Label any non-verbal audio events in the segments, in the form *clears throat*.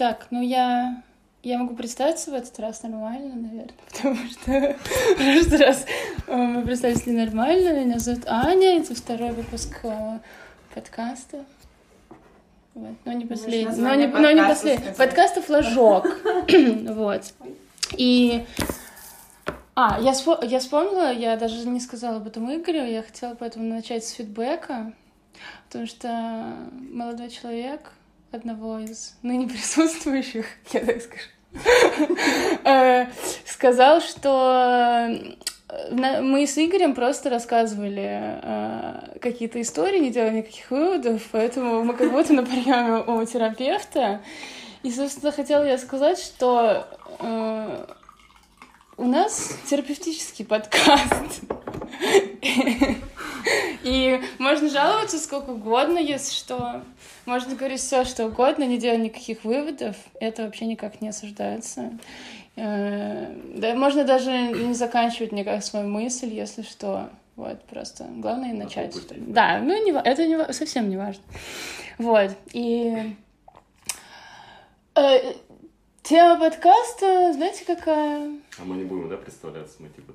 Так, ну я... Я могу представиться в этот раз нормально, наверное, *laughs* потому что в прошлый раз э, мы представились нормально. Меня зовут Аня, это второй выпуск э, подкаста. Вот. Но не последний. Но не, но не последний. Подкаста «Флажок». *coughs* вот. И... А, я, спо... я вспомнила, я даже не сказала об этом Игорю, я хотела поэтому начать с фидбэка, потому что молодой человек одного из ныне присутствующих, *laughs* я так скажу, *laughs* э, сказал, что э, мы с Игорем просто рассказывали э, какие-то истории, не делали никаких выводов, поэтому мы как будто на приеме у терапевта. И, собственно, хотела я сказать, что э, у нас терапевтический подкаст. *laughs* И можно жаловаться сколько угодно, если что. Можно говорить все, что угодно, не делать никаких выводов. Это вообще никак не осуждается. Э, да, можно даже не заканчивать никак свою мысль, если что. Вот, просто главное начать. Да, ну не, это не, совсем не важно. Вот, и э, тема подкаста, знаете, какая? А мы не будем, да, представляться, мы типа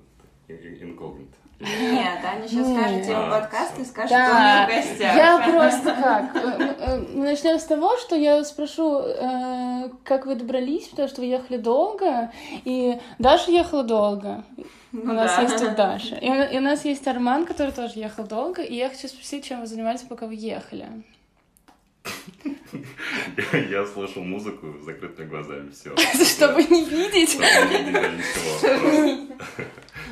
инкогнито. Нет, Аня сейчас скажет тему подкаста и скажет, да. что у нее в гостях. Я просто как? Э, э, мы начнем с того, что я спрошу, э, как вы добрались, потому что вы ехали долго, и Даша ехала долго. Ну, у нас да. есть тут Даша. И у нас есть Арман, который тоже ехал долго, и я хочу спросить, чем вы занимались, пока вы ехали. *laughs* Я слушал музыку с закрытыми глазами, все. *laughs* Чтобы не видеть. Чтобы не видеть ничего.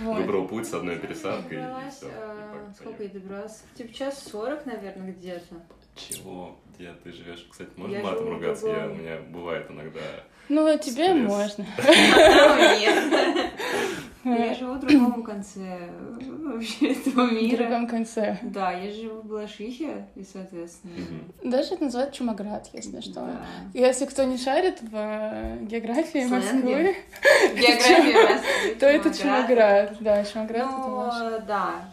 *laughs* Выбрал путь с одной пересадкой. Э, сколько я добралась? Типа час сорок, наверное, где-то. Чего? Где ты живешь? Кстати, можно матом ругаться? Я, у меня бывает иногда ну, а тебе стресс. можно. *laughs* *laughs* Я живу в другом конце вообще этого мира. В другом конце. Да, я живу в Балашихе, и, соответственно... Даже это называют Чумаград, если что. Если кто не шарит в э, географии Москвы... *laughs* То это Чумаград. Да, Чумаград это Ну, да.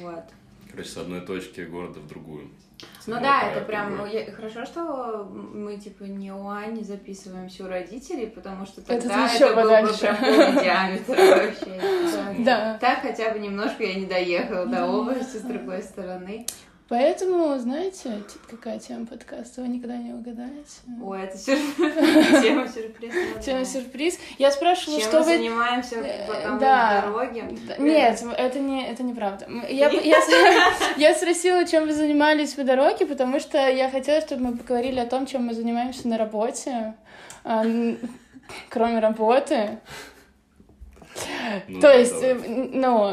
Вот. Короче, с одной точки города в другую. Ну да, это прям я, хорошо, что мы типа не у Ани записываем все родителей, потому что тогда это, это был бы прям *laughs* диаметр вообще. Да. Так хотя бы немножко я не доехала до области с другой стороны. Поэтому, знаете, какая тема подкаста, вы никогда не угадаете. Ой, это сюрприз. *laughs* Тема сюрприз. Тема сюрприз. Я спрашивала, Чем что мы вы... занимаемся, пока мы да. в дороге? Нет, это не, это неправда. Я, я, *laughs* я спросила, чем вы занимались по дороге, потому что я хотела, чтобы мы поговорили о том, чем мы занимаемся на работе, а, кроме работы. Ну, То есть. Э, ну,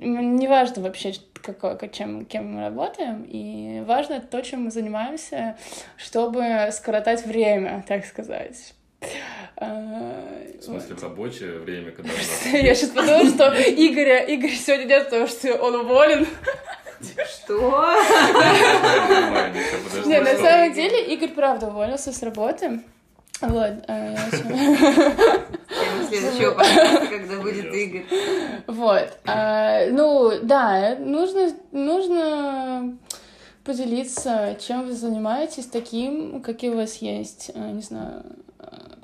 неважно вообще, какой, чем, кем мы работаем, и важно то, чем мы занимаемся, чтобы скоротать время, так сказать. А, в смысле, в рабочее время, когда *laughs* Я сейчас подумала, что Игоря, Игорь сегодня нет, потому что он уволен. Что? Не, на самом деле Игорь правда уволился с работы. Вот. А следующего подкаста, когда будет Игорь. Вот. А, ну, да, нужно, нужно поделиться, чем вы занимаетесь, таким, какие у вас есть, а, не знаю,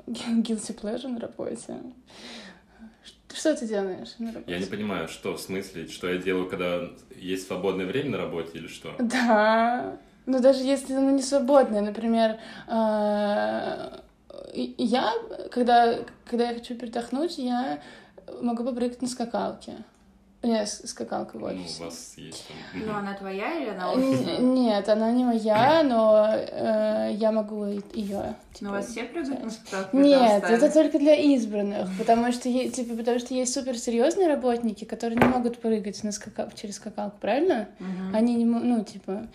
guilty pleasure на работе. Что ты делаешь на работе? Я не понимаю, что в смысле, что я делаю, когда есть свободное время на работе или что? Да. Ну, даже если оно не свободное, например, я, когда, когда я хочу передохнуть, я могу попрыгать на скакалке. Нет, скакалка в офисе. Ну, у вас есть там... Ну, она твоя или она офисная? Нет, она не моя, но э, я могу ее. Типа, но у вас все прыгают на скакалке? Нет, это только для избранных, потому что, типа, потому что есть суперсерьезные работники, которые не могут прыгать на скакал... через скакалку, правильно? Угу. Они не ну, типа...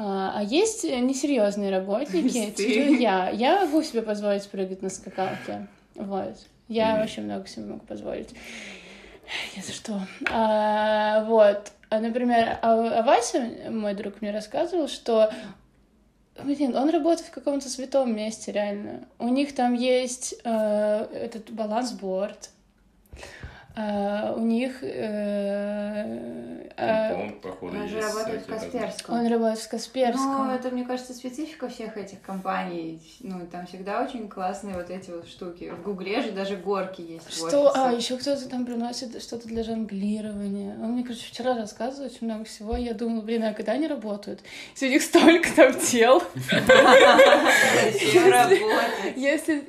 А, а есть несерьезные работники, типа я. Я могу себе позволить прыгать на скакалке. Вот. Я mm вообще много себе могу позволить. Я за что. А, вот. А, например, а, а Вася, мой друг, мне рассказывал, что Блин, он работает в каком-то святом месте, реально. У них там есть э, этот балансборд, а, у них... Э, а, Он, походу, Он же есть работает в Касперском. он работает в Касперском. Ну, это, мне кажется, специфика всех этих компаний. Ну, там всегда очень классные вот эти вот штуки. В Гугле же даже горки есть. Что? А, еще кто-то там приносит что-то для жонглирования. Он мне, короче, вчера рассказывал очень много всего. Я думала, блин, а когда они работают? Если у них столько там дел, *laughs* если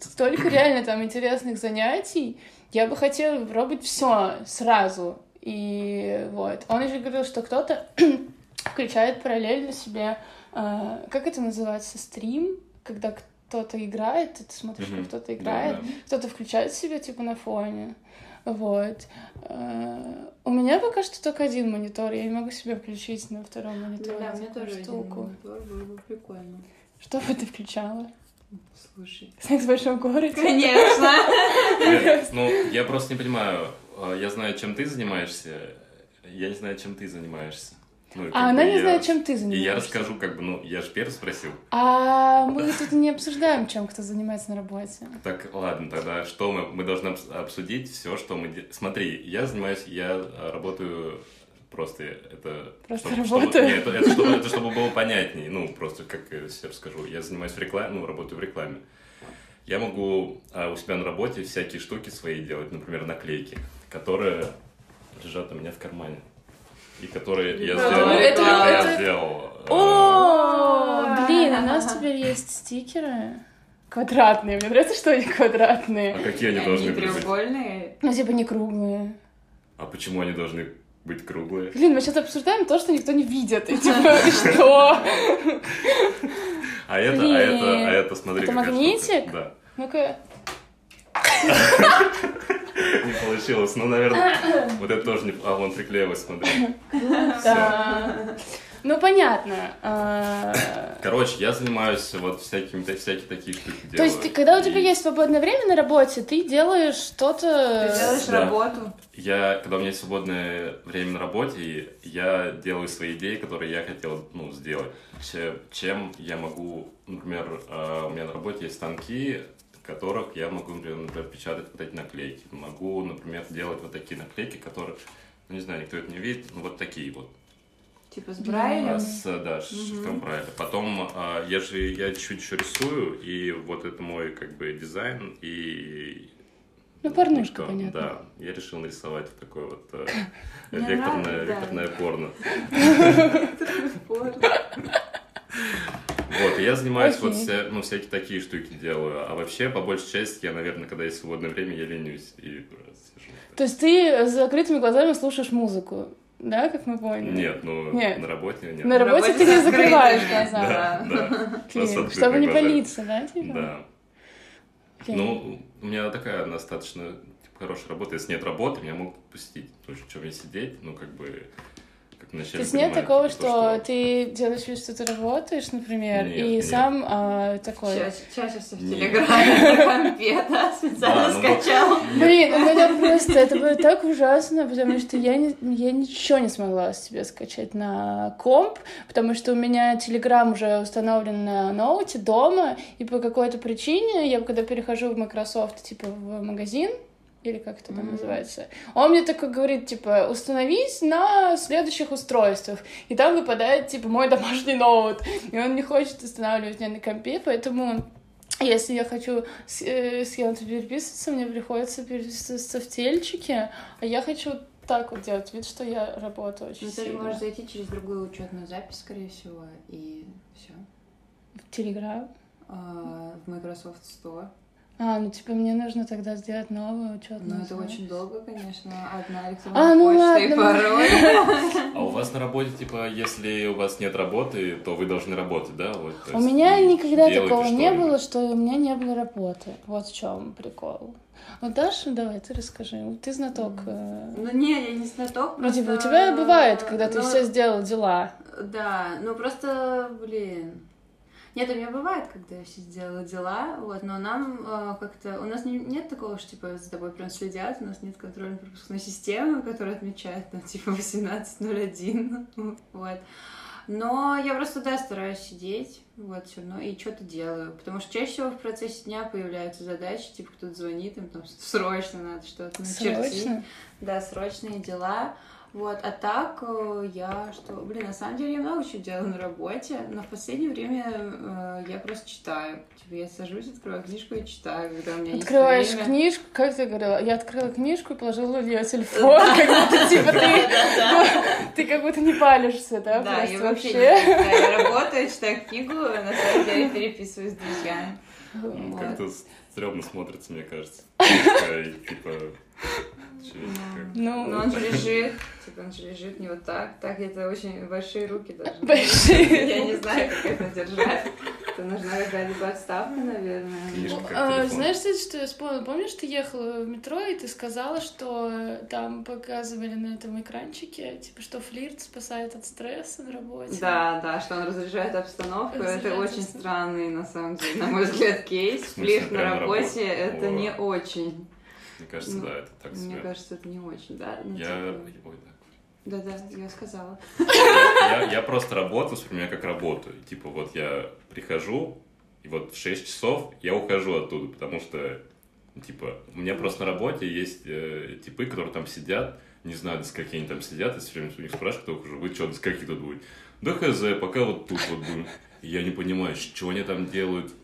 столько реально там интересных занятий, я бы хотела попробовать все сразу. И вот. Он еще говорил, что кто-то *clears throat* включает параллельно себе, а, как это называется, стрим, когда кто-то играет, и ты смотришь, Мгм. как кто-то играет, да. кто-то включает себе типа на фоне. Вот. А, У меня пока что только один монитор, я не могу себе включить на втором мониторе Да, мне такую тоже один штуку. монитор было бы прикольно. Что бы ты включала? Слушай. Секс в большом городе? Конечно. Нет, ну, я просто не понимаю. а, Я знаю, чем ты занимаешься. Я не знаю, чем ты занимаешься. Ну, и А она не я- знает, чем ты И занимаешься. я расскажу, как бы, ну, я же первый спросил. А мы тут не обсуждаем, чем кто занимается на работе. Так, ладно, тогда что мы, мы должны обс- обсудить все, что мы... Смотри, я занимаюсь, я а, работаю просто это... Просто чтобы- работаю. чтобы- нет, это, это чтобы, это чтобы было понятнее. Ну, просто как я себе расскажу. Я занимаюсь в рекламе, ну, работаю в рекламе. Я могу а, у себя на работе всякие штуки свои делать, например, наклейки, которые лежат у меня в кармане. И которые я Да, сделал. это- я это- сделал. а, О, блин, у нас теперь есть стикеры квадратные. Мне нравится, что они А квадратные. какие они Они должны быть? треугольные. Ну, типа не круглые. А почему они должны быть круглые? Блин, мы сейчас обсуждаем то, что никто не видит. И типа, что? А это, а это, а это, смотри, Это магнитик? Да. Ну-ка. Не получилось. Ну, наверное, вот это тоже не... А, вон приклеилось, смотри. Да. Ну, понятно. А, Короче, я занимаюсь вот всякими, всякие такие штуки делаю. То есть, ты- когда у тебя И есть свободное время на работе, ты делаешь что-то... Ты делаешь Да. работу. Я, когда у меня есть свободное время на работе, я делаю свои идеи, которые я хотел, ну, сделать. Че- Чем я могу, например, э, у меня на работе есть станки, в которых я могу, например, печатать вот эти наклейки. Могу, например, делать вот такие наклейки, которые, ну, не знаю, никто это не видит, ну, вот такие вот. Типа с А, Брайлем. С, да, с шрифтом Брайля. Потом а, я же я чуть еще рисую, и вот это мой как бы дизайн, и... Ну, порнушка, что, понятно. Да, я решил нарисовать такое вот э, *laughs* Мне векторное, векторное порно. Вот. Я занимаюсь вот вся- ну, всякие такие штуки делаю. А вообще, по большей части, я, наверное, когда есть свободное время, я ленюсь и просто сижу. То есть ты с закрытыми глазами слушаешь музыку, да, как мы поняли? Нет, ну, Нет. на работе нет. На работе ты не закрываешь глаза. Да, да. Чтобы не палиться, да, типа? Да. Ну, у меня такая достаточно типа, хорошая работа. Если нет работы, меня могут пустить. Потому что, что мне сидеть, ну, как бы, как То есть нет такого, что, то, ты делаешь вид, что ты работаешь, например, Нет, и нет. сам а, такой... Ча- Чаще всего в. Телеграме на компе, да, специально Да, ну, скачал. Блин, у меня просто это было так ужасно, потому что я, не, я ничего не смогла себе скачать на комп, потому что у меня Telegram уже установлен на ноуте дома, и по какой-то причине я когда перехожу в Microsoft, типа в магазин, или как это там Мгм. называется, он мне такой говорит, типа, установись на следующих устройствах, и там выпадает, типа, мой домашний ноут, и он не хочет устанавливать меня на компе, поэтому если я хочу с, э, с кем-то переписываться, мне приходится переписываться в тельчике, а я хочу так вот делать вид, что я работаю очень Ну, ты же сильно. можешь зайти через другую учетную запись, скорее всего, и все. В Телеграм. В Microsoft Store. А, ну типа мне нужно тогда сделать новую учетную Ну, это очень долго, конечно. Одна электронная А, ну почта и ладно. пароль. А у вас на работе, типа, если у вас нет работы, то вы должны работать, да? Вот, У меня никогда такого не было, что у меня не было работы. Вот в чем прикол. Вот Даша, давай, ты расскажи. Ты знаток. э, Ну, не, я не знаток. Ну, типа, у просто- тебя бывает, когда ты Ну, все сделал дела. Да, ну просто, блин. Нет, у меня бывает, когда я все сделала дела, вот, но нам э, как-то... У нас не- нет такого, что, типа, за тобой прям следят, у нас нет контрольно-пропускной системы, которая отмечает, там, типа, 18.01, *laughs* вот. Но я просто, да, стараюсь сидеть, вот, все равно, и что-то делаю. Потому что чаще всего в процессе дня появляются задачи, типа, кто-то звонит, им там срочно надо что-то начертить. Срочно? Да, срочные дела. Вот, а так э, я что, блин, на самом деле я много чего делаю на работе, но в последнее время э, я просто читаю. Типа я сажусь, открываю книжку и читаю, когда у меня Открываешь есть время. книжку, как ты говорила, я открыла книжку и положила в ее телефон, как будто типа ты, *laughs* ты как будто не палишься, да? Да, я вообще, я работаю, читаю книгу, на самом деле переписываюсь с друзьями. Как-то стрёмно смотрится, мне кажется. Типа, ну, Но он *laughs* же лежит, типа он же лежит не вот так. Так это очень большие руки даже. Большие. Я не знаю, как это держать. Это нужна какая-то подставка, наверное. А, знаешь, кстати, что я вспомнила? Помнишь, ты ехала в метро, и ты сказала, что там показывали на этом экранчике, типа, что флирт спасает от стресса на работе. Да, да, что он разряжает обстановку. Разряжает это очень странный, на самом деле, на мой взгляд, кейс. Флирт на работе — это не очень. Мне кажется, ну, да, это так себе. Мне кажется, это не очень, да? Ну, я... Типа... Ой, да. Да-да, я сказала. Я, я просто работаю, воспринимаю как работаю. Типа вот я прихожу, и вот в 6 часов я ухожу оттуда, потому что, типа, у меня просто на работе есть э, типы, которые там сидят, не знаю, до скольки они там сидят, и все время у них спрашивают, кто ухожу, вы что, до скольки тут будет? Да хз, пока вот тут вот будем. Я не понимаю, что они там делают,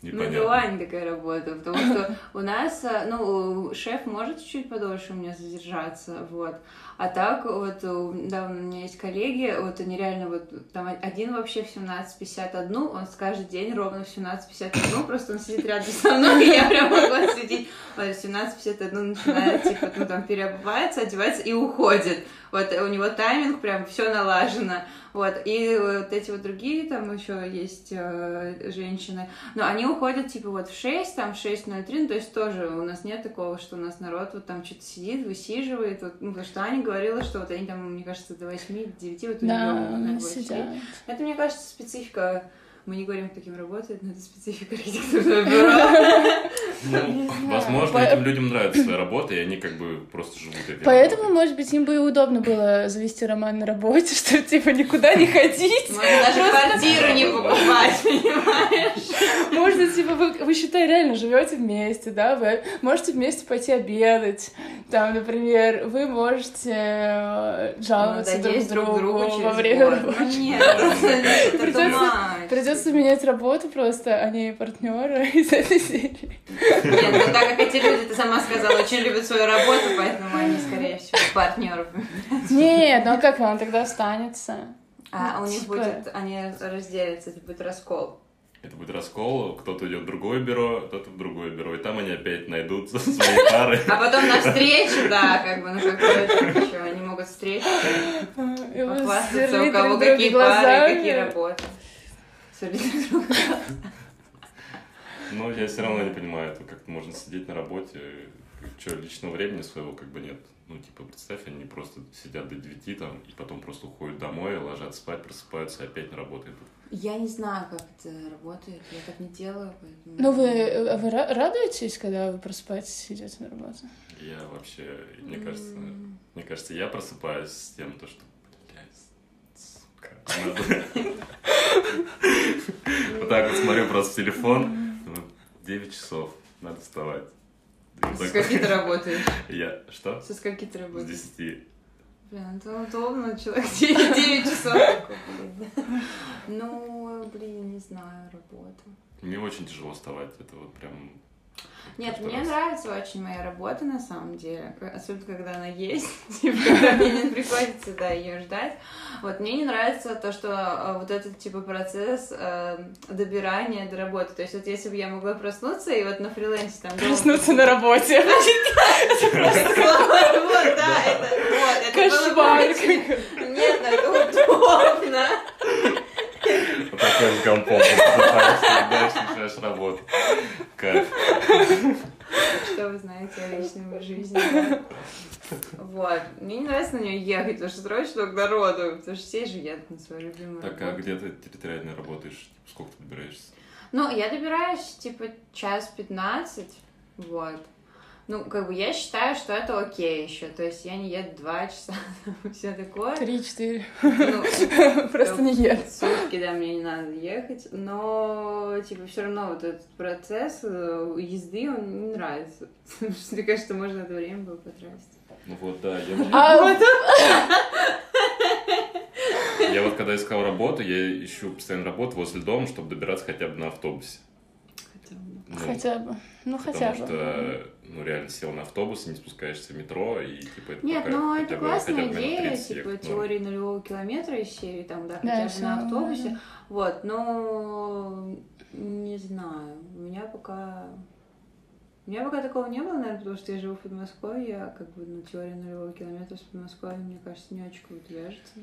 Непонятно. Ну, была не такая работа, потому что у нас, э, ну, шеф может чуть-чуть подольше у меня задержаться, вот. А так, вот, да, у меня есть коллеги, вот они реально вот, там один вообще в 17.51, он каждый день ровно в 17.51, просто он сидит рядом со мной, и я прям могу отследить, вот, в 17.51 начинает, типа, ну, там, переобувается, одевается и уходит. Вот, у него тайминг прям все налажено. Вот, и вот эти вот другие там еще есть э, женщины, но они уходят типа вот в 6, там в 6.03, ну, то есть тоже у нас нет такого, что у нас народ вот там что-то сидит, высиживает, вот, ну, потому что Аня говорила, что вот они там, мне кажется, до 8-9 вот у да, нее сидят. Это, мне кажется, специфика мы не говорим, каким работает, но это специфика архитектурного бюро. *laughs* Ну, возможно, этим людям нравится своя работа, и они как бы просто живут этим. Поэтому, может быть, им бы удобно было завести роман на работе, *laughs* что типа никуда не ходить. Можно даже квартиру не покупать, понимаешь? Можно, типа, вы, вы считай, реально живете вместе, да, вы можете вместе пойти обедать. Там, например, вы можете э, жаловаться друг другу во время работы. Нет, это Придется менять работу просто, а не партнера из этой серии. Нет, ну так как эти люди, ты сама сказала, очень любят свою работу, поэтому они, скорее всего, партнеры. Нет, ну а как он тогда останется? А у них типа будет, они разделятся, это будет раскол. Это будет раскол, кто-то идет в другое бюро, кто-то в другое бюро, и там они опять найдут *laughs* свои пары. А потом на встречу, да, как бы на какое-то еще, они могут встретиться, похвастаться, у кого какие пары, какие работы. Но я все равно не понимаю, это как можно сидеть на работе, что, личного времени своего как бы нет. Ну, типа, представь, они просто сидят до 9 там, и потом просто уходят домой, ложатся спать, просыпаются и опять на работу идут. Я не знаю, как это работает, я так не делаю, поэтому... Ну, вы, э, вы радуетесь, когда вы просыпаетесь и идете на работу? Я вообще, мне кажется, mm. мне кажется, я просыпаюсь с тем, то, что *laughs* вот так вот смотрю просто в телефон. 9 часов. Надо вставать. Со скольки ты работаешь? *laughs* Я... Что? Со скольки ты работаешь? С 10. Блин, это удобно, человек *laughs* 9, 9 часов. Ну, блин, не знаю, работа. Мне очень тяжело вставать. Это вот прям нет, мне раз. нравится очень моя работа на самом деле, особенно когда она есть, *laughs* типа, когда мне не приходится да, ее ждать. Вот мне не нравится то, что э, вот этот типа процесс э, добирания до работы. То есть вот если бы я могла проснуться и вот на фрилансе там... Проснуться на работе. *laughs* Вот, да, это Кошмар. *laughs* Нет, это удобно. С компом. Дальше начинаешь работать. Кайф. Что вы знаете о личной жизни? Вот. Мне не нравится на нее ехать, потому что срочно к народу, потому что все же едут на свою любимую Так, а где ты территориально работаешь? Сколько ты добираешься? Ну, я добираюсь, типа, час пятнадцать, вот. Ну, как бы я считаю, что это окей еще. То есть я не еду два *laughs* часа, все такое. Три-четыре. Ну, *laughs* Просто не еду. Сутки, да, мне не надо ехать. Но, типа, все равно вот этот процесс э, езды, он не нравится. *laughs* Потому что, мне кажется, можно это время было потратить. Ну вот, да, я, А, я вот когда искал работу, я ищу постоянно работу возле дома, чтобы добираться хотя бы на автобусе. Ну, Хотя бы. Ну, хотя Потому бы. что, ну, реально сел на автобус, не спускаешься в метро, и, типа, это Нет, пока ну это бы- классная бы идея, 30 типа ну. теории нулевого километра из серии, там, да, Да, хотя бы на автобусе. да. Вот, но не знаю, у меня пока... У меня пока такого не было, наверное, потому что я живу в Подмосковье, а как бы, ну, теория нулевого километра с Подмосковьем, мне кажется, не очень круто вяжется.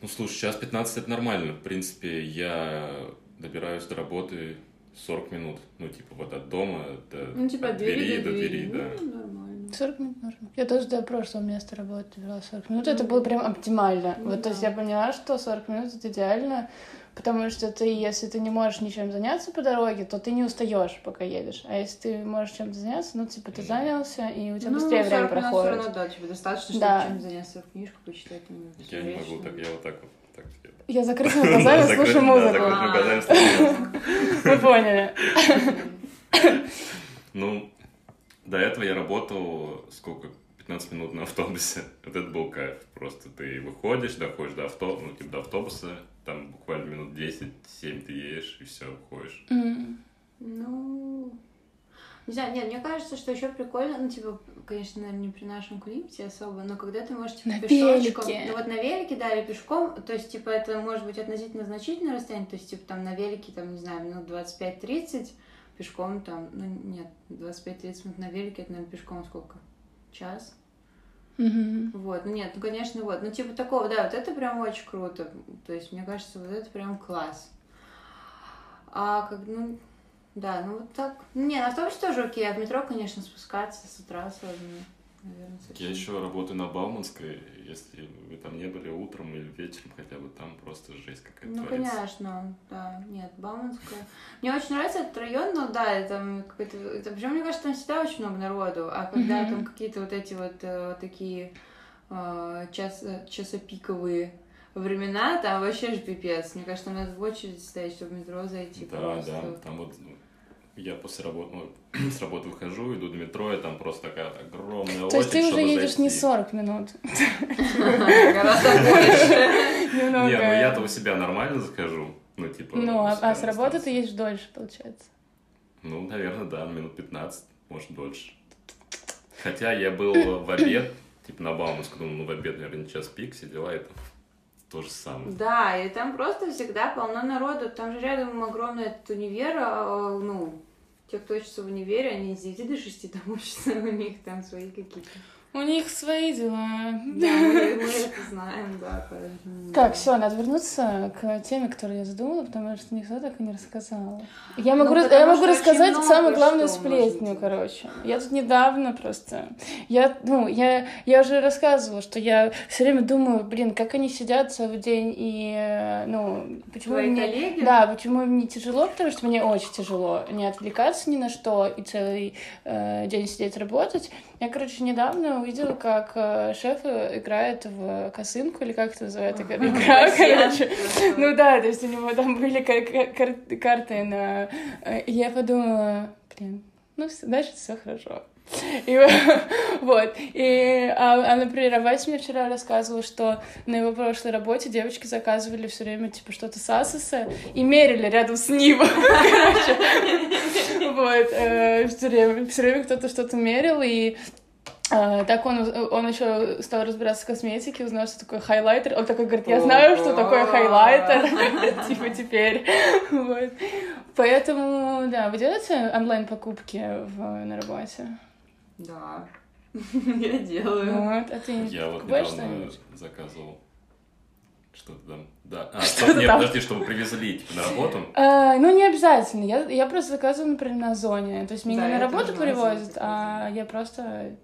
Ну, слушай, сейчас 15 это нормально. В принципе, я добираюсь до работы 40 минут. Ну, типа, вот от дома до, Ну, типа, от от двери, до двери, двери, да. ну, нормально. 40 минут норм. Я тоже до прошлого места работы брала 40 минут. Это было прям оптимально. Ну вот, то есть да. я поняла, что 40 минут это идеально, потому что ты, если ты не можешь ничем заняться по дороге, то ты не устаешь, пока едешь. А если ты можешь чем-то заняться, ну, типа, ты занялся, и у тебя Ну, быстрее время 40 минут проходит. всё равно, да, типа, достаточно, чтобы Да. чем заняться, книжку почитать. ну, Я не могу так, я вот так вот. Так, делаю. Я закрытыми *laughs* глазами слушаю музыку. закрытыми глазами слушаю. Вы поняли. *laughs* Ну, до этого я работал сколько? 15 минут на автобусе. Вот это был кайф. Просто ты выходишь, доходишь до, авто... ну, типа, до автобуса, там буквально минут 10-7 ты едешь, и все, уходишь. Ну, не знаю, нет, мне кажется, что еще прикольно, ну, типа, конечно, наверное, не при нашем климате особо, но когда ты можешь, типа, На пешочком, велике. ну, вот на велике, да, или пешком, то есть, типа, это может быть относительно значительное расстояние, то есть, типа, там на велике, там, не знаю, минут 25-30, пешком там, ну, нет, 25-30 минут на велике, это, наверное, пешком сколько? Час? Мгм. Вот, ну нет, ну конечно, вот, ну типа такого, да, вот это прям очень круто, то есть мне кажется, вот это прям класс. А как, ну, да, ну вот так, не, на автобусе тоже окей, а в метро, конечно, спускаться с утра сложно, наверное. Я еще работаю на Бауманской, если вы там не были утром или вечером, хотя бы там просто жесть какая-то Ну, творится. конечно, да, нет, Бауманская. Мне очень нравится этот район, но да, это какой-то... Это, причем, мне кажется, там всегда очень много народу, а когда там какие-то вот эти вот э, такие э, час, часопиковые времена, там вообще же пипец. Мне кажется, там надо в очередь стоять, чтобы в метро зайти Да, просто. да, там вот ну, я после работы, ну, *clears throat* с работы выхожу, иду до метро, и там просто такая огромная То есть ты очередь, уже едешь не зайти. 40 минут. *laughs* Гораздо больше. Не, ну я-то у себя нормально захожу, ну типа... Ну, а, а с работы ты едешь дольше, получается. Ну, наверное, да, минут 15, может, дольше. Хотя я был в обед, *coughs* типа на Бауманскую, думаю, ну в обед, наверное, час пик, все дела, это то же самое. Да, и там просто всегда полно народу. Там же рядом огромный этот универ, а, ну, те, кто учится в универе, они с 9 до 6 там *laughs* учатся, у них там свои какие-то. У них свои дела. Да, мы, мы *laughs* это знаем, да, поэтому... Так, все, надо вернуться к теме, которую я задумала, потому что никто так и не рассказал. Я Ну, могу, рас- потому я могу рассказать много самую главную сплетню, можно короче. Я тут недавно просто... Я, ну, я, я уже рассказывала, что я все время думаю, блин, как они сидят целый день и, э, ну, почему Твои мне... коллеги? Да, почему им не тяжело, потому что мне очень тяжело не отвлекаться ни на что и целый э, день сидеть работать. Я, короче, недавно увидела, как э, шеф играет в косынку, или как это называется, игра, короче. Ну да, то есть у него там были ка- ка- кар- карты на... э, И я подумала, блин, ну дальше все хорошо. И *laughs* вот. И, а, а, например, Вась мне вчера рассказывал, что на его прошлой работе девочки заказывали все время, типа, что-то с Асоса и мерили рядом с ним. *laughs* Короче. Вот. Все время, все время кто-то что-то мерил, и а, так он, он еще стал разбираться в косметике, узнал, что такое хайлайтер. Он такой говорит, я знаю, что такое хайлайтер. Типа теперь. Поэтому, да, вы делаете онлайн-покупки на работе? Да, я делаю. Вот, а ты Я вот недавно заказывал что-то там. Да. А, стоп, нет, там. подожди, чтобы привезли типа, на работу. А, ну, не обязательно. Я, я просто заказываю, например, на Озоне. То есть меня Да, не на работу привозят, а я просто...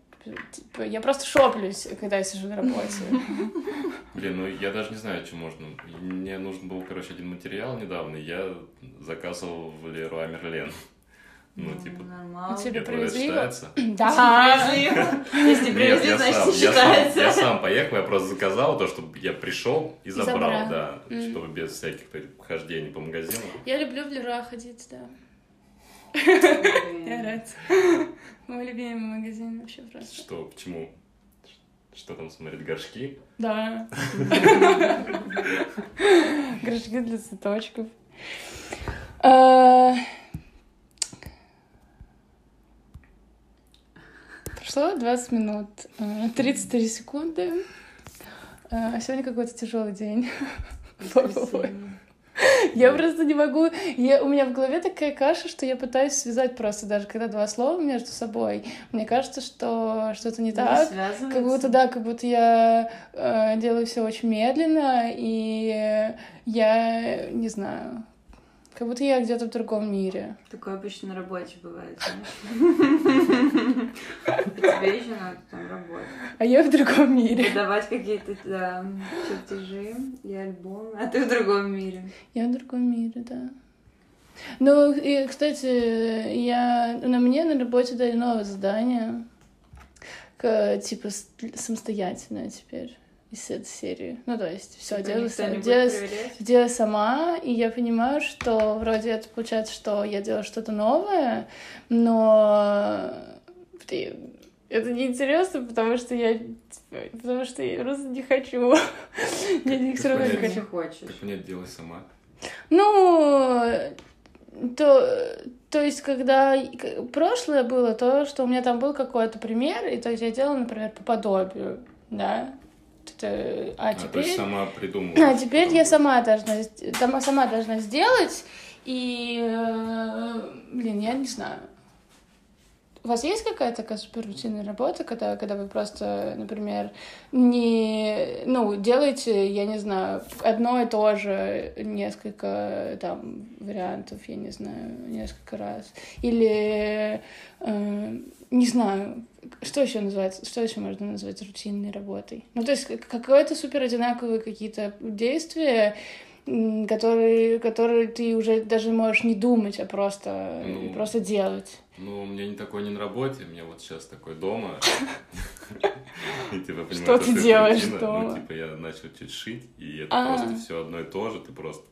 Типа, я просто шоплюсь, когда я сижу на работе. *laughs* Блин, ну я даже не знаю, что можно. Мне нужен был, короче, один материал недавно, и я заказывал в Леруа Мерлен. Ну, типа, Нормально. Тебе Это привезли его? Да. Если привезли, я значит считается. я сам поехал, я просто заказал то, чтобы я пришел и забрал, да, чтобы без всяких хождений по магазину. Я люблю в Леруа ходить, да. Я рад. *laughs* Мой любимый магазин вообще просто. Что, почему? Что там смотреть, горшки? Да. *laughs* Горшки для цветочков. А, Прошло 20 минут, а, 33 секунды. А, Сегодня какой-то тяжелый день. *laughs* Я просто не могу. Я, у меня в голове такая каша, что я пытаюсь связать просто даже когда два слова между собой. Мне кажется, что что-то не так. Как будто, да, как будто я э, делаю все очень медленно, и я не знаю, как будто я где-то в другом мире. Такое обычно на работе бывает, знаешь. *laughs* Тебе еще надо там работать. А я в другом мире. Выдавать какие-то да, чертежи и альбомы, а ты в другом мире. Я в другом мире, да. Ну, и, кстати, я на мне на работе дали новое задание, к- типа самостоятельное теперь из этой серии. Ну, то есть все делаю, делаю, делаю сама, и я понимаю, что вроде это получается, что я делаю что-то новое, но это неинтересно, потому что я типа, потому что я просто не хочу. *laughs* Я не- все равно не хочу. хочешь. Так нет, делай сама. Ну, то, то есть, когда прошлое было, то, что у меня там был какой-то пример, и то есть я делала, например, по подобию, да, а А, теперь... сама придумала. А теперь я сама должна, сама должна сделать, и, э, блин, я не знаю. У вас есть какая-то такая суперрутинная работа, когда, когда вы просто, например, не, ну, делаете, я не знаю, одно и то же несколько там вариантов, я не знаю, несколько раз, или э, не знаю, что еще называется, что еще можно назвать рутинной работой? Ну, то есть как- какое-то супер одинаковые какие-то действия, которые, которые ты уже даже можешь не думать, а просто, Ну, просто делать. Ну, у меня не такой не на работе, у меня вот сейчас такой дома. *laughs* Типа, Что ты делаешь рутина. дома? Ну, типа, я начал чуть шить, и это А. просто все одно и то же, ты просто...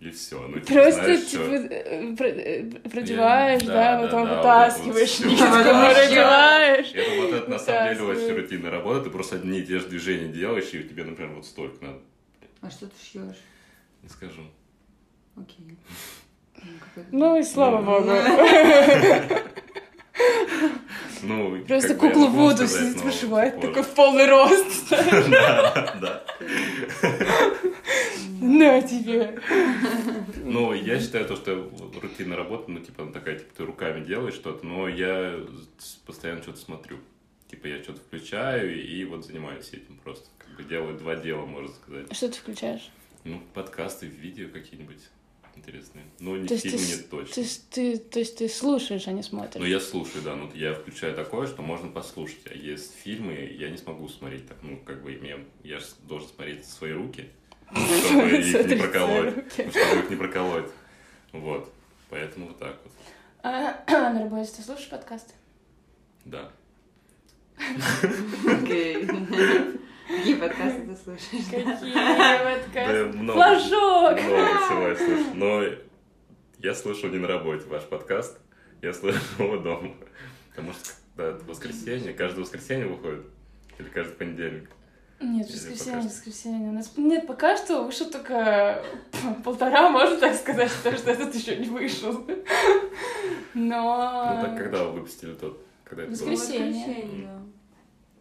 И все. Ну, типа, Просто, знаешь, типа, э, э, продеваешь, Я- да, да, потом да, вытаскиваешь, вот *laughs* продеваешь. Это вот это на самом деле очень рутинная работа, ты просто одни и те же движения делаешь, и тебе, например, вот столько надо. А что ты шьешь? Не скажу. Окей. Ну, *laughs* Ну и слава Ну. богу. Ну, Просто куклу сказать, сидит, но вышивает, позже. такой в полный рост. *laughs* Да, да. На тебе. Ну, я считаю то, что рутинная работа, ну, типа, она такая, типа, ты руками делаешь что-то, но я постоянно что-то смотрю. Типа, я что-то включаю и вот занимаюсь этим просто. Как бы делаю два дела, можно сказать. Что ты включаешь? Ну, подкасты, видео какие-нибудь интересные. Ну, не То есть ты, нет точно. ты, с- ты- то есть ты слушаешь, а не Ну, смотришь? я слушаю, да, ну, я включаю такое, что можно послушать. А есть фильмы, я не смогу смотреть так, ну, как бы, мне, я же должен смотреть в свои руки, *laughs* чтобы их не проколоть. Чтобы их не проколоть. Вот. Поэтому вот так вот. А *clears throat* на работе ты слушаешь подкасты? Да. Окей. Какие подкасты ты слушаешь? Какие подкасты? Флажок! много всего я слушаю. Но я слушал не на работе ваш подкаст, я слушал его дома. Потому что да, это воскресенье, каждое воскресенье выходит. Или каждый понедельник. Нет, Или воскресенье, пока что? воскресенье. У нас... Нет, пока что вышел только *laughs* полтора, можно так сказать, потому что этот еще не вышел. *laughs* Но... Ну так когда вы выпустили тот? Когда это было? Воскресенье. Воскресенье, да.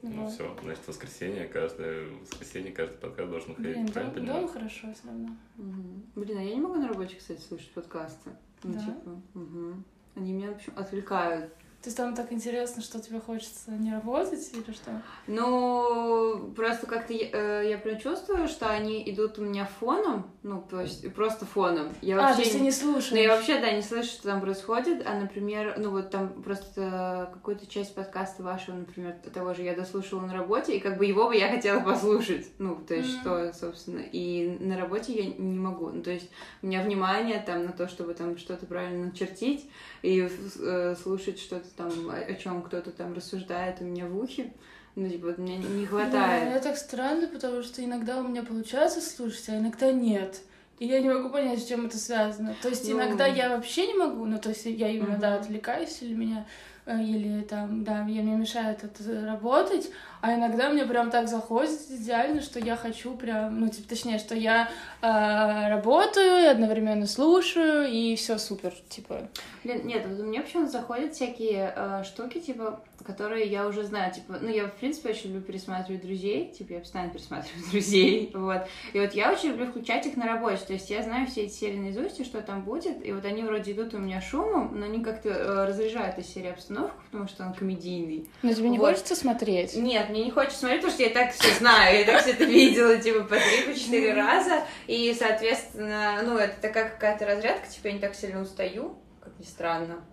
Ну Вот. все, значит, воскресенье, каждое воскресенье, каждый подкаст должен Блин, выходить, правильно дом, понимаю? дом хорошо все равно. Мгм. Блин, а я не могу на работе, кстати, слушать подкасты. Ну, Да? типа, мгм. Они меня, в общем, отвлекают То есть там так интересно, что тебе хочется не работать или что? Ну, просто как-то я, э, я прям чувствую, что они идут у меня фоном, ну, то есть просто фоном. Я а, вообще то есть ты не слушаешь? Ну, я вообще, да, не слышу, что там происходит, а, например, ну, вот там просто какую-то часть подкаста вашего, например, того же я дослушала на работе, и как бы его бы я хотела послушать, ну, то есть Мгм. что, собственно, и на работе я не могу, ну, то есть у меня внимание там на то, чтобы там что-то правильно начертить, и э, слушать что-то там, о, чем кто-то там рассуждает у меня в ухе, ну, типа, вот мне не Да, хватает. это так странно, потому что иногда у меня получается слушать, а иногда нет. И я не могу понять, с чем это связано. То есть Ну. иногда я вообще не могу, ну то есть я именно, да, Мгм. отвлекаюсь, или меня, или там, да, мне мешает это работать, а иногда мне прям так заходит идеально, что я хочу прям, ну типа, точнее, что я э, работаю одновременно слушаю, и все супер, типа. Блин, нет, вот мне почему-то заходят всякие э, штуки, типа, которые я уже знаю, типа, ну, я, в принципе, очень люблю пересматривать друзей, типа, я постоянно пересматриваю *laughs* друзей, вот, и вот я очень люблю включать их на работе, то есть я знаю все эти серии наизусть, и что там будет, и вот они вроде идут у меня шумом, но они как-то э, разряжают из серии обстановку, потому что он комедийный. Но тебе не Вот. хочется смотреть? Нет, мне не хочется смотреть, потому что я так все знаю, я так все это видела, типа, по три, по четыре раза, и, соответственно, ну, это такая какая-то разрядка, типа, я не так сильно устаю, как ни странно.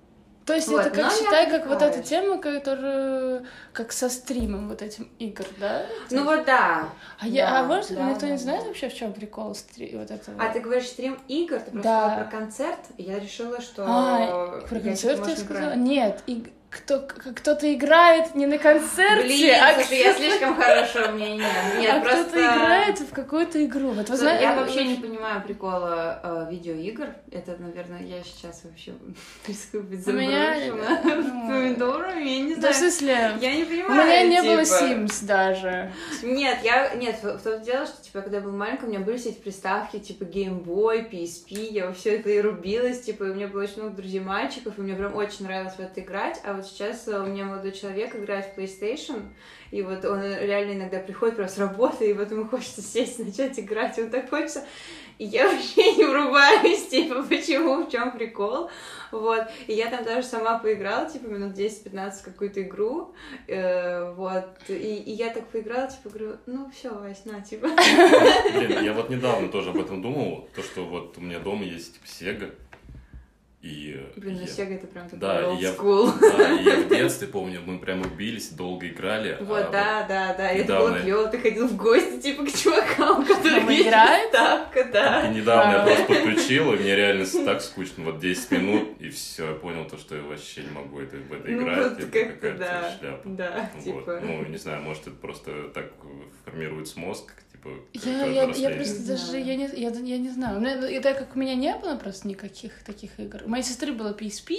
То есть Вот, это как считай, как вот эта тема, которая как со стримом вот этим игр, да? Ну вот да. А я, а да, может, да, никто да, не знает да. вообще, в чем прикол стри... вот этого? А ты говоришь стрим игр, ты просто Да. про концерт, я решила, что... А, про я, концерт я сказала? неправильно. Нет, и кто, кто-то играет не на концерте, Блин, а, слушай, я слишком хорошего мнения. *laughs* Нет, а просто... кто-то играет в какую-то игру. Вот вы знаете, Я вообще не понимаю прикола э, видеоигр. Это, наверное, я сейчас вообще *laughs* рискую быть У заброшена *laughs* ну, помидорами, я не Да, в знаю. смысле, Я не у понимаю, меня не было типа. Sims даже. Нет, я... Нет, в том дело, что, типа, когда я была маленькая, у меня были все эти приставки, типа, Game Boy, PSP, я во все это и рубилась, типа, и у меня было очень много друзей-мальчиков, и мне прям очень нравилось в это играть, а вот сейчас э, у меня молодой человек играет в PlayStation, и вот он реально иногда приходит прям с работы, и вот ему хочется сесть, *laughs* начать играть, и он так хочется, и я *laughs* вообще не врубаюсь, типа, почему, в чем прикол, вот, и я там даже сама поиграла, типа, минут 10-15 в какую-то игру, э, вот, и, и я так поиграла, типа, говорю, ну, все, Вась, на, типа, Блин, я *laughs* вот недавно тоже об этом думал, то, что вот у меня дома есть типа Sega, и... э, блин, ну, я- Сега это прям такой Да, old и я, school. *laughs* да, и я в детстве помню, мы прямо бились, долго играли. а Вот, да, да, да, и это недавно- было клево, ты ходил в гости, типа, к чувакам, которые Там играет? ставка, *laughs* да. И недавно я А. просто подключил, и мне реально так скучно, вот 10 минут, и все, я понял то, что я вообще не могу это, в это Ну, играть, вот это как-то какая-то да, шляпа. да, Вот. типа. Ну, не знаю, может, это просто так формируется мозг, типа, Я, я, я просто даже, я не, я, я не знаю. У меня- и так как у меня не было просто никаких таких игр. У моей сестры было PSP,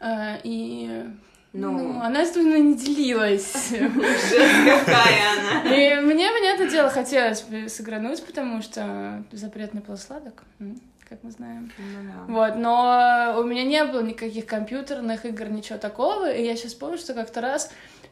э, и Ну. ну, она с мной не делилась. Какая она. И мне, понятное дело, хотелось бы сыгрануть, потому что запретный м, как мы знаем. Ну. Вот, но у меня не было никаких компьютерных игр, ничего такого, и я сейчас помню, что как-то раз,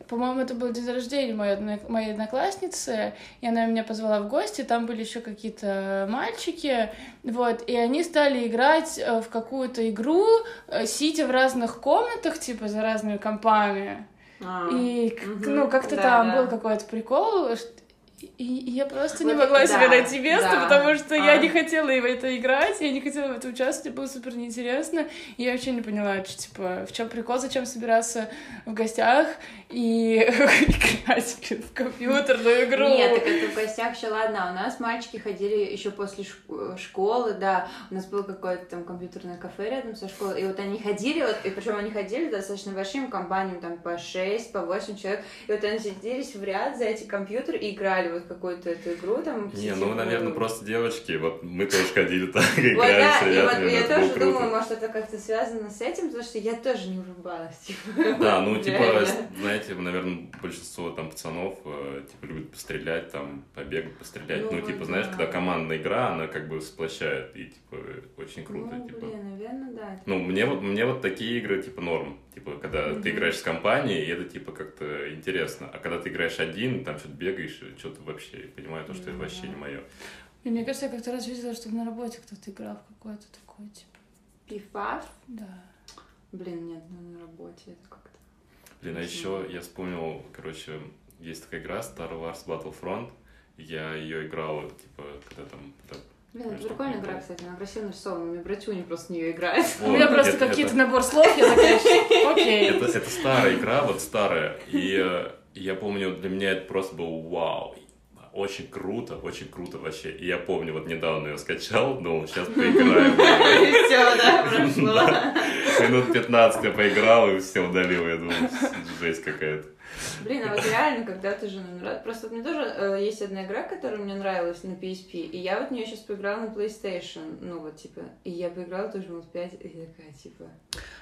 по-моему, это был день рождения моей, моей одноклассницы, и она меня позвала в гости, там были еще какие-то мальчики, вот, и они стали играть э, в какую-то игру, э, сидя в разных комнатах, типа, за разными компами. А, И, мгм, ну, как-то да, там да. был какой-то прикол, и, и я просто не Вот, могла да, себе найти место, да. потому что я А. не хотела в это играть, я не хотела в это участвовать, было супер неинтересно, и я вообще не поняла, что, типа, в чем прикол, зачем собираться в гостях и *laughs* играть в компьютерную игру. Нет, так это в гостях еще ладно. У нас мальчики ходили еще после шк- школы, да. У нас было какое-то там компьютерное кафе рядом со школой. И вот они ходили, вот, и причем они ходили достаточно большим компаниям, там по 6, по 8 человек. И вот они сиделись в ряд за эти компьютеры и играли вот какую-то эту игру там. Не, ну, наверное, просто девочки, вот мы тоже ходили так, Вот, играли да, и вот я это было тоже думаю, может, это как-то связано с этим, потому что я тоже не врубалась. *laughs* Типа. Да, ну, типа, знаете, наверное, большинство там пацанов, э, типа, любят пострелять, там, побегать, пострелять. Ну, Ну, типа, да. знаешь, когда командная игра, она как бы сплощает, и, типа, очень круто, Ну, типа. блин, наверное, да. Ну, мне вот, мне вот такие игры, типа, норм. Типа, когда Мгм. ты играешь с компанией, и это, типа, как-то интересно. А когда ты играешь один, там что-то бегаешь, что-то вообще, понимаю, то, что это Ну, вообще не мое. И мне кажется, я как-то раз видела, что на работе кто-то играл в какое-то такое, типа, Пиф-паф? да. Блин, нет, ну на работе это как-то... Блин, а еще я вспомнил, короче, есть такая игра Star Wars Battlefront. Я ее играл, типа, когда там... когда- Блин, это прикольная игра, кстати, она красиво нарисована. У меня братюня просто в нее играет. У меня просто какие-то набор слов, я такая, окей. Это, это старая игра, вот старая. И э, я помню, для меня это просто был вау. Очень круто, очень круто вообще. И я помню, вот недавно ее скачал, думал, сейчас поиграем. *laughs* И все, да, прошло. Минут 15 я поиграл и все удалил. Я думал, жесть какая-то. Блин, а вот реально, когда ты же нравится... Просто вот мне тоже э, есть одна игра, которая мне нравилась на PSP, и я вот в нее сейчас поиграла на PlayStation, ну вот, типа, и я поиграла тоже минут 5, и такая, типа...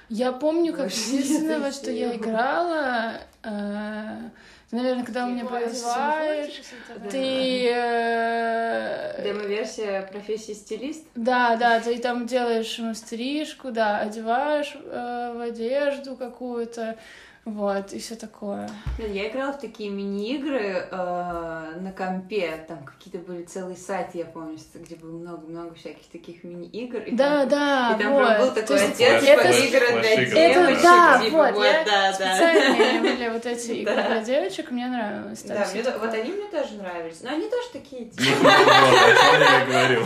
Я помню, как единственное, во что я играла, э, наверное, когда у меня одеваешь, Да. ты... э, Демо-версия профессии стилист? Да, да, ты там делаешь стрижку, да, одеваешь э, в одежду какую-то, вот, и все такое. Блин, я играла в такие мини-игры э, на компе, там какие-то были целые сайты, я помню, где было много-много всяких таких мини-игр. Да, там- да, И там вот. прям был То такой Флэш- типа, это- игры для флэш-игры. Это, девочек, да, типа, вот, вот, я да, да. специальные были вот эти игры Да. для девочек, мне нравилось. Да, мне, то- вот они мне тоже нравились. Но они тоже такие, Ну, типа, вот, о чем я и говорил.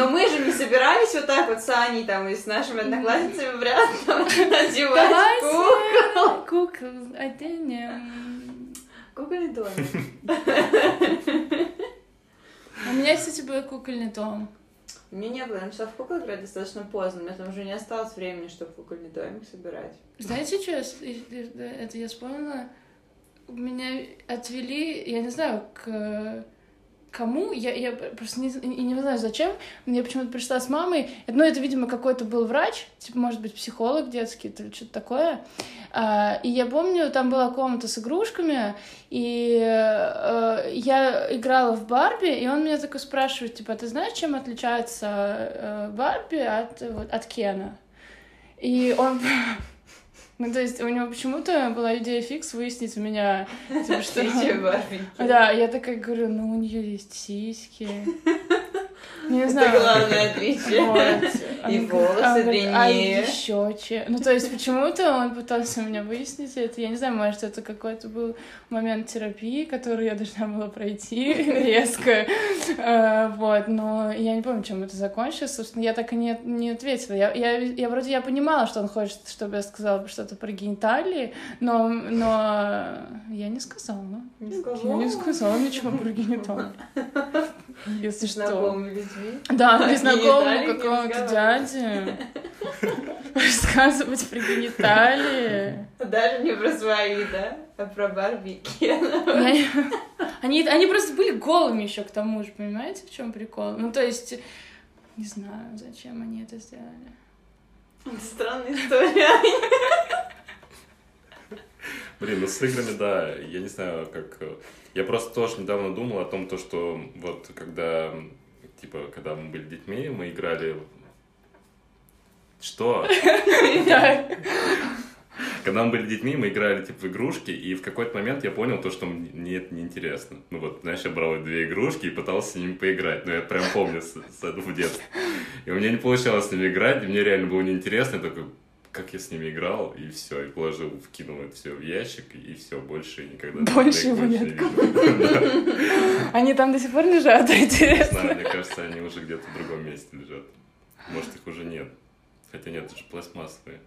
Но мы же не собирались вот так вот с Аней там и с нашими одноклассницами в ряд там одевать Давайте кукол оденем. кукольный домик. У меня, кстати, был кукольный дом. У меня не было, я начала в куклы играть достаточно поздно, у меня там уже не осталось времени, чтобы кукольный домик собирать. Знаете, что я это я вспомнила? Меня отвели, я не знаю, к кому, я, я просто не, и не знаю зачем, я почему-то пришла с мамой, ну, это, видимо, какой-то был врач, типа, может быть, психолог детский или что-то такое, А, и я помню, там была комната с игрушками, и э, я играла в Барби, и он меня такой спрашивает, типа, «А ты знаешь, чем отличается э, Барби от, вот, от Кена? И он... *laughs* Ну, то есть у него почему-то была идея фикс выяснить у меня, типа, что... Да, я такая говорю, ну, у нее есть сиськи. *laughs* Не Это знаю. главное отличие. Вот. И волосы говорит, длиннее. А еще че? Ну, то есть, почему-то он пытался у меня выяснить это. Я не знаю, может, это какой-то был момент терапии, который я должна была пройти *laughs* резко. Э, Вот, но я не помню, чем это закончилось. Собственно, я так и не, не ответила. Я, я, я вроде я понимала, что он хочет, чтобы я сказала что-то про гениталии, но, но я не сказала. Не Я не сказала ничего про гениталии. *laughs* Если что. Людьми. Да, незнакомому какому-то разговаривать. Дяде рассказывать про гениталии. Даже не про свои, да? А про Барби и Кена. Я не- Они, они просто были голыми еще к тому же, понимаете, в чем прикол? Ну, то есть, не знаю, зачем они это сделали. Странная история. Блин, ну с играми, да, я не знаю, как... э, Я просто тоже недавно думал о том, то, что вот когда, типа, когда мы были детьми, мы играли... Что? Да. Когда мы были детьми, мы играли, типа, в игрушки, и в какой-то момент я понял то, что мне это неинтересно. Ну вот, знаешь, я брал две игрушки и пытался с ними поиграть. Ну, я прям помню с, с в детстве. И у меня не получалось с ними играть, и мне реально было неинтересно. Я такой, как я с ними играл, и все, и положил, вкинул это все в ящик, и все, больше никогда Больше его не нет. *laughs* Они там до сих пор лежат, Не интересно. знаю, мне кажется, они уже где-то в другом месте лежат. Может, их уже нет. Хотя нет, это же пластмассовые.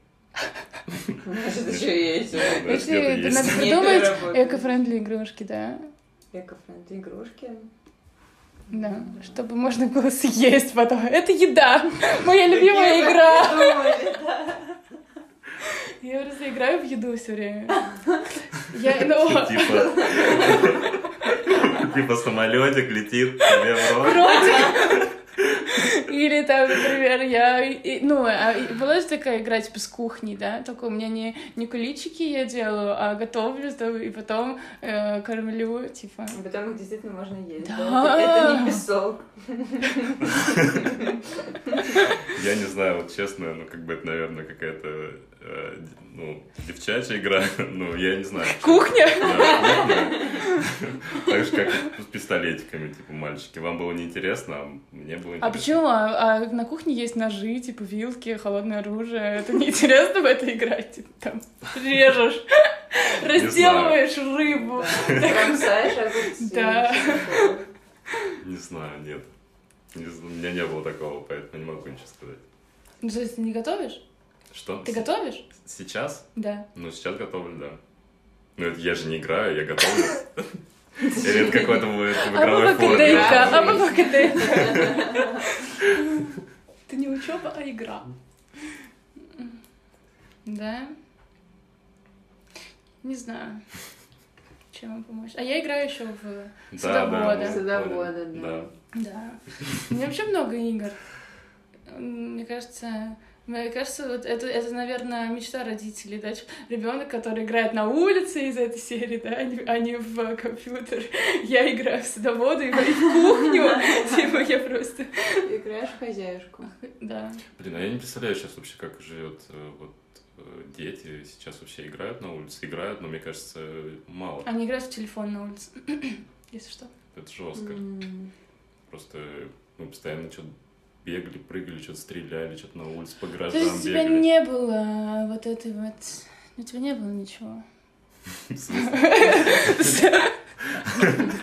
Может, еще есть. Значит, надо придумать эко-френдли игрушки, да? Эко-френдли игрушки. Да, чтобы можно было съесть потом. Это еда! Моя любимая игра! Я просто играю в еду все время. *laughs* Я, ну, Типа... Типа самолетик летит тебе в рот. Или там, например, я... и- Ну, а и была же такая игра, типа, с кухней, да? Только у меня не, не куличики я делаю, а готовлю, там, и потом э, кормлю, типа... А Потом их действительно можно есть. Да. да? Это это не песок. Я не знаю, вот честно, ну как бы это, наверное, какая-то э, ну, девчачья игра, *laughs* ну, я не знаю. Кухня? Да, кухня. Так же, как и с пистолетиками, типа, мальчики. Вам было неинтересно, а мне было интересно. А почему? А, а на кухне есть ножи, типа вилки, холодное оружие. Это неинтересно в это играть? Типа, там режешь, разделываешь рыбу. Огурцы. Да. Не знаю, нет. У меня не было такого, поэтому не могу ничего сказать. Ну, то есть ты не готовишь? Что? Ты готовишь? Сейчас? Да. Ну, сейчас готовлю, да. Ну, это я же не играю, я готовлю. *laughs* Или это какой-то будет в А игровой по форме? А КДК. Это не учеба, а игра. Да? Не знаю, чем вам помочь. А я играю еще в Да, да. Садовода. мы Садовода, да. Да. У меня вообще много игр. Мне кажется, мне кажется, вот это, это, наверное, мечта родителей, да, ребенок, который играет на улице из этой серии, да, а не, а не в компьютер. Я играю в садоводу и в кухню, *laughs* типа я просто, Играешь в хозяюшку. да. Блин, а я не представляю сейчас вообще, как живет э, вот э, дети сейчас вообще играют на улице, играют, но мне кажется, мало. Они играют в телефон на улице, *clears throat* если что. Это жестко. Просто мы постоянно что-то бегали, прыгали, что-то стреляли, что-то на улице по То гаражам есть у тебя бегали. не было вот этой вот... У тебя не было ничего. *laughs* *laughs* *laughs*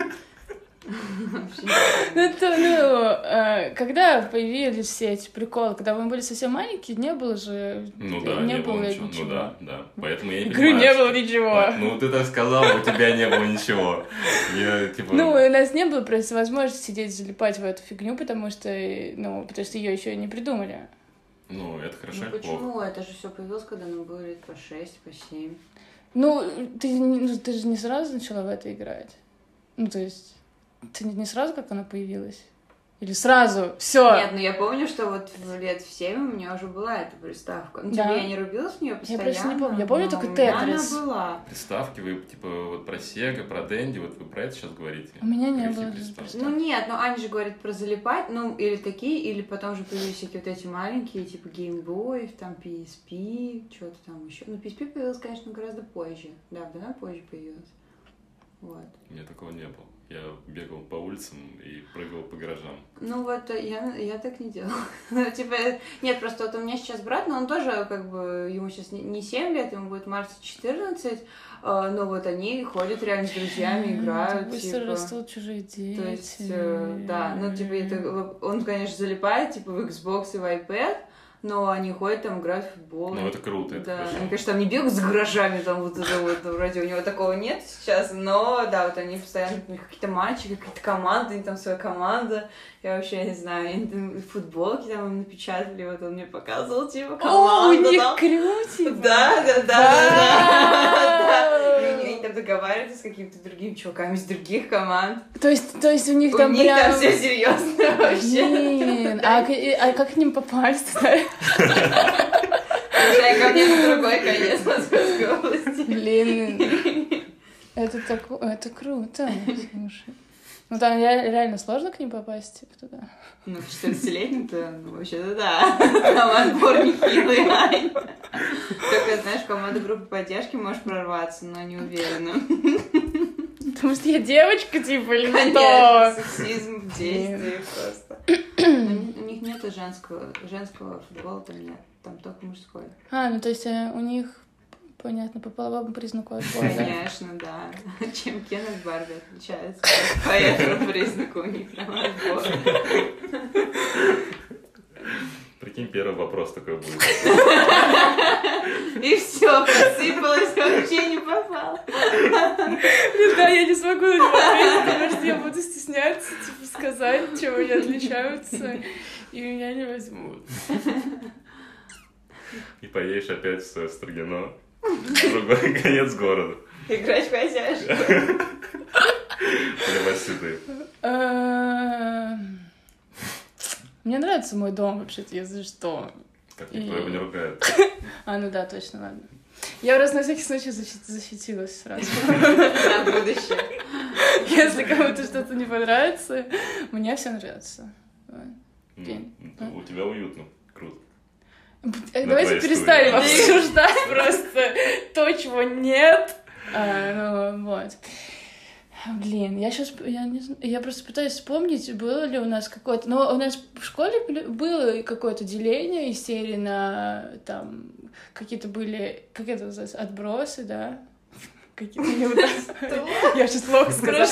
Ну, это, ну, э, когда появились все эти приколы, когда мы были совсем маленькие, не было же... Ну да, не, было ничего. Ну да, да. Поэтому я не Игры понимаю, не что- было ничего. Ну ты так сказал, у тебя не было ничего. Я типа... Ну, у нас не было просто возможности сидеть залипать в эту фигню, потому что, э, ну, потому что ее еще не придумали. Ну, это хорошо Ну или плохо? почему? Это же все появилось, когда нам было лет по 6, по 7. Ну, ты, ну, ты же не сразу начала в это играть. Ну, то есть, ты не сразу, как она появилась? Или сразу? Все. Нет, ну я помню, что вот в лет в 7 у меня уже была эта приставка. Ну, Да. типа, я не рубилась в нее Я постоянно. просто не помню. Я помню только Тетрис. она была. Приставки, вы типа вот про Сега, про Дэнди, вот вы про это сейчас говорите? У меня не было приставки. Ну нет, ну Аня же говорит про залипать, ну или такие, или потом же появились всякие вот эти маленькие, типа геймбоев, там PSP, что-то там еще. Ну PSP появилась, конечно, гораздо позже. Да, она позже появилась. Вот. У меня такого не было. Я бегал по улицам и прыгал по гаражам. Ну вот э, я, я так не делала. *laughs* Ну, типа, нет, просто вот у меня сейчас брат, но он тоже, как бы, ему сейчас не- не 7 лет, ему будет в марте 14, э, но вот они ходят реально с друзьями, играют, Быстро типа. растут чужие дети. То есть, э, да, ну, типа, это, он, конечно, залипает, типа, в Xbox и в iPad, но они ходят там, играют в футбол. Ну, это круто, это Да, хорошо. они, конечно, там не бегают с гаражами, там вот это вот, вроде у него такого нет сейчас, но, да, вот они постоянно, у них какие-то матчи, какие-то команды, они там своя команда, я вообще не знаю, они там футболки там напечатали, вот он мне показывал, типа, О, у команду них крутит! Да, да, да, да, да. Договариваются с какими-то другими чуваками из других команд. То есть, то есть у них У там них прям... там все серьезно вообще. Блин, а, а как к ним попасть? Приезжай ко мне на другой конец *laughs* Московской области. Блин, это так, это круто. Слушай. Ну там ре- реально сложно к ним попасть типа, туда. Ну, 14-летний-то, ну, вообще-то да. Там отбор нехилый. Только, знаешь, в команду группы поддержки можешь прорваться, но не уверена. Потому что я девочка, типа, или Конечно, что? сексизм в действии просто. Но *clears throat* У них нету женского, женского футбола, там нет. Там только мужской. А, ну то есть э, у них, понятно, по половому признаку да? Конечно, да. *laughs* Чем Кен от Барби отличается. *laughs* По этому признаку у них прям отбор. Прикинь, первый вопрос такой будет. И все, посыпалось, вообще не попало. Блин, да, я не смогу на него ответить, потому что я буду стесняться, типа, сказать, чем они отличаются, и меня не возьмут. И поедешь опять в Строгино. Другой *laughs* конец города. Играть в хозяйку. Поливать цветы. Эм, Мне нравится мой дом, вообще-то, если что. Как никто его не ругает. *laughs* А, ну да, точно, ладно. Я просто на всякий случай защит- защитилась сразу. На будущее. Если кому-то что-то не понравится, мне все нравится. Ну, ну, У тебя уютно. Круто. Э, Давайте перестанем обсуждать *laughs* просто то, чего нет. А, ну, вот. Блин, я сейчас, я не знаю, я просто пытаюсь вспомнить, было ли у нас какое-то, ну, у нас в школе было какое-то деление из серии на, там, какие-то были, как это называется, отбросы, да? Какие-то неудачи. Я сейчас плохо сказала.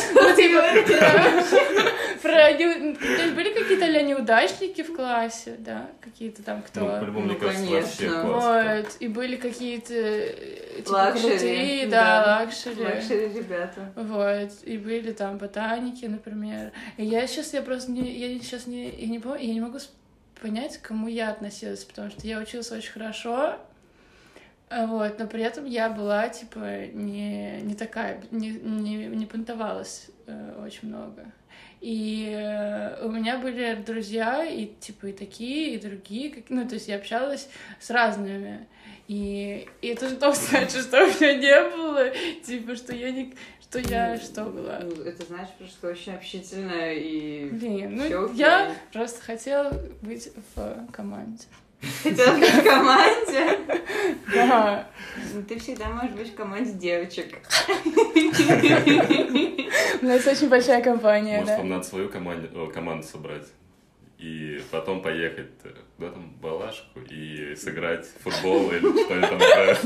То есть были какие-то ли неудачники в классе, да? Какие-то там, кто... Ну, по-любому, Ну, мне кажется, вообще конечно. класс. Вот, и были какие-то э, типа, крутые, да. luxury. Luxury ребята. Вот, и были там ботаники, например. И я сейчас, я просто не, я сейчас не, я не помню, я не могу понять, к кому я относилась, потому что я училась очень хорошо, вот, но при этом я была, типа, не, не такая, не, не, не понтовалась э, очень много. И э, у меня были друзья, и типа и такие, и другие, как- ну, то есть я общалась с разными. И, и это же то значит, что у меня не было, типа, что я не, что я, что была. Ну, Это значит, что очень общительная и... Блин, ну я просто хотела быть в команде. Хотела быть в команде. Да. Ну, Ты всегда можешь быть в команде девочек. У нас очень большая компания, Может, да. вам надо свою команду, команду собрать и потом поехать куда там, в Балашку и сыграть в футбол или что-нибудь там играют.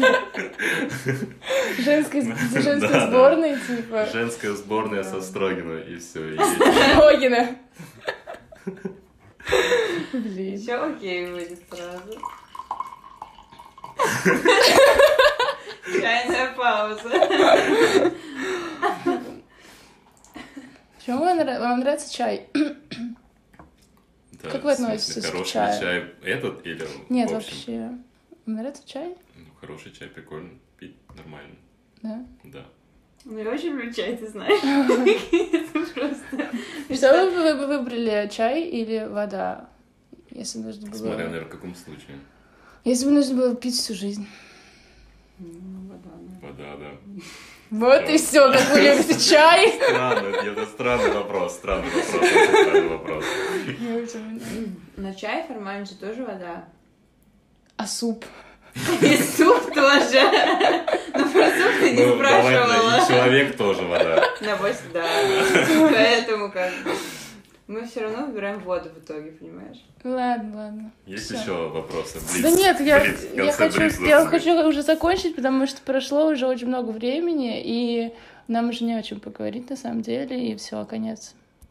Женской, сборной, типа. Женская сборная со Строгино, и все. Логина. Блин. Все окей будет сразу. Чайная пауза. Почему вам, нра- вам нравится чай? Как вы относитесь к Хороший чаю? чай этот или Нет, в общем? вообще. Вам нравится чай? Ну, хороший чай прикольно пить, нормально, Да. да. Ну, я очень люблю чай, ты знаешь. *laughs* Это просто... Что вы бы выбрали, чай или вода? Если нужно было... Смотря, наверное, в каком случае. Если бы нужно было пить всю жизнь. Ну, вода, да. Вода, да. Вот и все, как вы любите чай. Странно, это странный вопрос, странный вопрос, странный вопрос. Но чай формально же тоже вода. А суп? И суп тоже. Ну, про суп ты не Ну, спрашивала. и человек тоже вода. На да. Поэтому как бы... Мы все равно выбираем воду в итоге, понимаешь? Ладно, ладно. Есть Всё. еще вопросы? Блиц, Да нет, я, блиц, я, хочу, блиц я хочу уже закончить, потому что прошло уже очень много времени, и нам уже не о чем поговорить на самом деле, и все, конец.